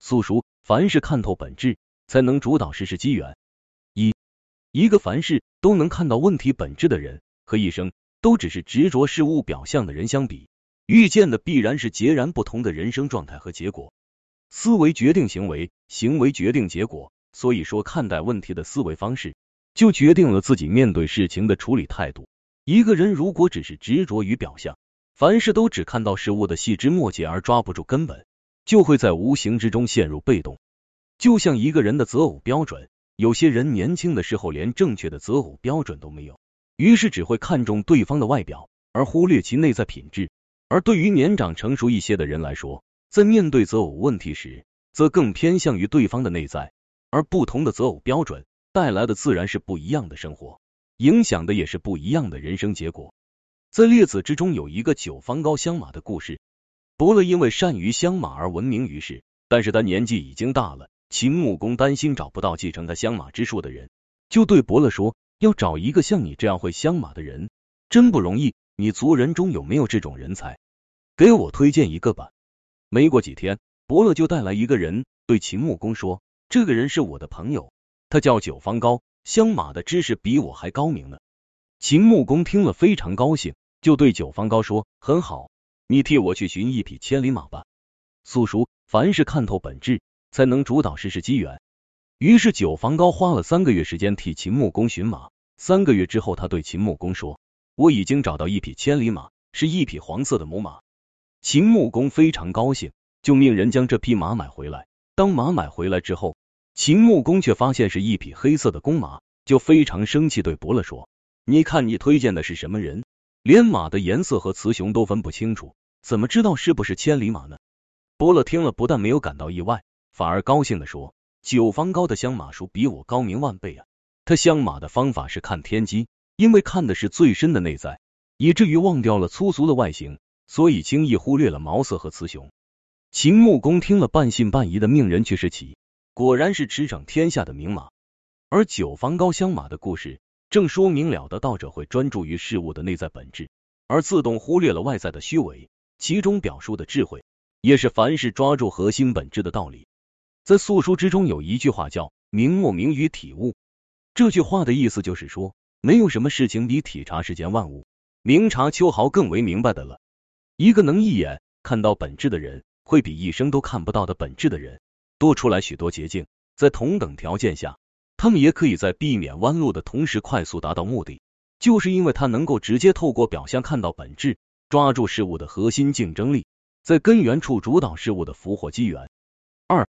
素书，凡事看透本质，才能主导世事机缘。一，一个凡事都能看到问题本质的人，和一生都只是执着事物表象的人相比，遇见的必然是截然不同的人生状态和结果。思维决定行为，行为决定结果。所以说，看待问题的思维方式，就决定了自己面对事情的处理态度。一个人如果只是执着于表象，凡事都只看到事物的细枝末节而抓不住根本，就会在无形之中陷入被动。就像一个人的择偶标准，有些人年轻的时候连正确的择偶标准都没有，于是只会看重对方的外表，而忽略其内在品质。而对于年长成熟一些的人来说，在面对择偶问题时，则更偏向于对方的内在。而不同的择偶标准带来的自然是不一样的生活，影响的也是不一样的人生结果。在列子之中有一个九方高相马的故事。伯乐因为善于相马而闻名于世，但是他年纪已经大了。秦穆公担心找不到继承他相马之术的人，就对伯乐说：“要找一个像你这样会相马的人，真不容易。你族人中有没有这种人才？给我推荐一个吧。”没过几天，伯乐就带来一个人，对秦穆公说。这个人是我的朋友，他叫九方高，相马的知识比我还高明呢。秦穆公听了非常高兴，就对九方高说：“很好，你替我去寻一匹千里马吧。”素书，凡事看透本质，才能主导世事机缘。于是九方高花了三个月时间替秦穆公寻马。三个月之后，他对秦穆公说：“我已经找到一匹千里马，是一匹黄色的母马。”秦穆公非常高兴，就命人将这匹马买回来。当马买回来之后，秦穆公却发现是一匹黑色的公马，就非常生气，对伯乐说：“你看你推荐的是什么人？连马的颜色和雌雄都分不清楚，怎么知道是不是千里马呢？”伯乐听了，不但没有感到意外，反而高兴的说：“九方高的相马术比我高明万倍啊！他相马的方法是看天机，因为看的是最深的内在，以至于忘掉了粗俗的外形，所以轻易忽略了毛色和雌雄。”秦穆公听了，半信半疑的命人去试骑。果然是驰骋天下的名马，而九方高相马的故事，正说明了的道者会专注于事物的内在本质，而自动忽略了外在的虚伪。其中表述的智慧，也是凡事抓住核心本质的道理。在素书之中有一句话叫“明莫明于体悟”，这句话的意思就是说，没有什么事情比体察世间万物、明察秋毫更为明白的了。一个能一眼看到本质的人，会比一生都看不到的本质的人。多出来许多捷径，在同等条件下，他们也可以在避免弯路的同时快速达到目的，就是因为他能够直接透过表象看到本质，抓住事物的核心竞争力，在根源处主导事物的福祸机缘。二，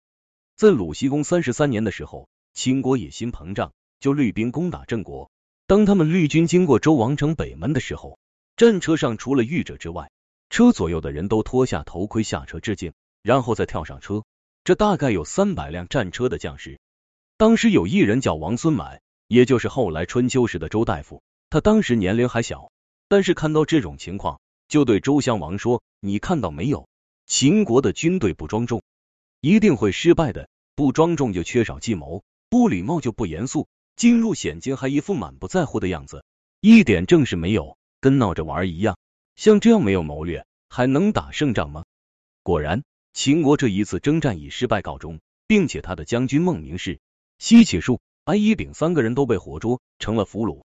在鲁僖公三十三年的时候，秦国野心膨胀，就率兵攻打郑国。当他们绿军经过周王城北门的时候，战车上除了御者之外，车左右的人都脱下头盔下车致敬，然后再跳上车。这大概有三百辆战车的将士。当时有一人叫王孙满，也就是后来春秋时的周大夫。他当时年龄还小，但是看到这种情况，就对周襄王说：“你看到没有？秦国的军队不庄重，一定会失败的。不庄重就缺少计谋，不礼貌就不严肃，进入险境还一副满不在乎的样子，一点正事没有，跟闹着玩一样。像这样没有谋略，还能打胜仗吗？”果然。秦国这一次征战以失败告终，并且他的将军孟明氏、西乞术、安一丙三个人都被活捉成了俘虏。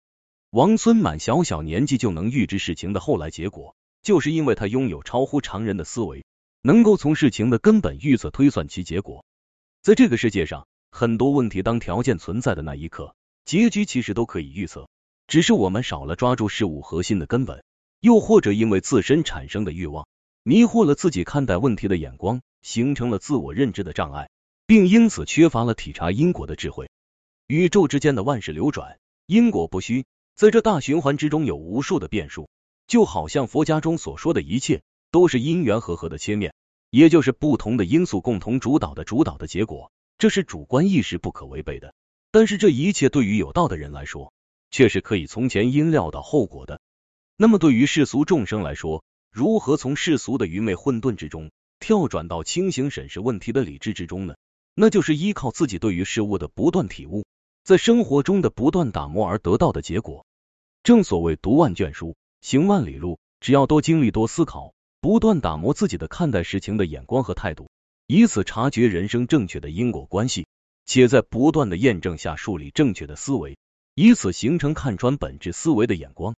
王孙满小小年纪就能预知事情的后来结果，就是因为他拥有超乎常人的思维，能够从事情的根本预测推算其结果。在这个世界上，很多问题当条件存在的那一刻，结局其实都可以预测，只是我们少了抓住事物核心的根本，又或者因为自身产生的欲望。迷惑了自己看待问题的眼光，形成了自我认知的障碍，并因此缺乏了体察因果的智慧。宇宙之间的万事流转，因果不虚，在这大循环之中有无数的变数，就好像佛家中所说的一切都是因缘和合的切面，也就是不同的因素共同主导的主导的结果，这是主观意识不可违背的。但是这一切对于有道的人来说，却是可以从前因料到后果的。那么对于世俗众生来说，如何从世俗的愚昧混沌之中跳转到清醒审视问题的理智之中呢？那就是依靠自己对于事物的不断体悟，在生活中的不断打磨而得到的结果。正所谓读万卷书，行万里路，只要多经历、多思考，不断打磨自己的看待事情的眼光和态度，以此察觉人生正确的因果关系，且在不断的验证下树立正确的思维，以此形成看穿本质思维的眼光。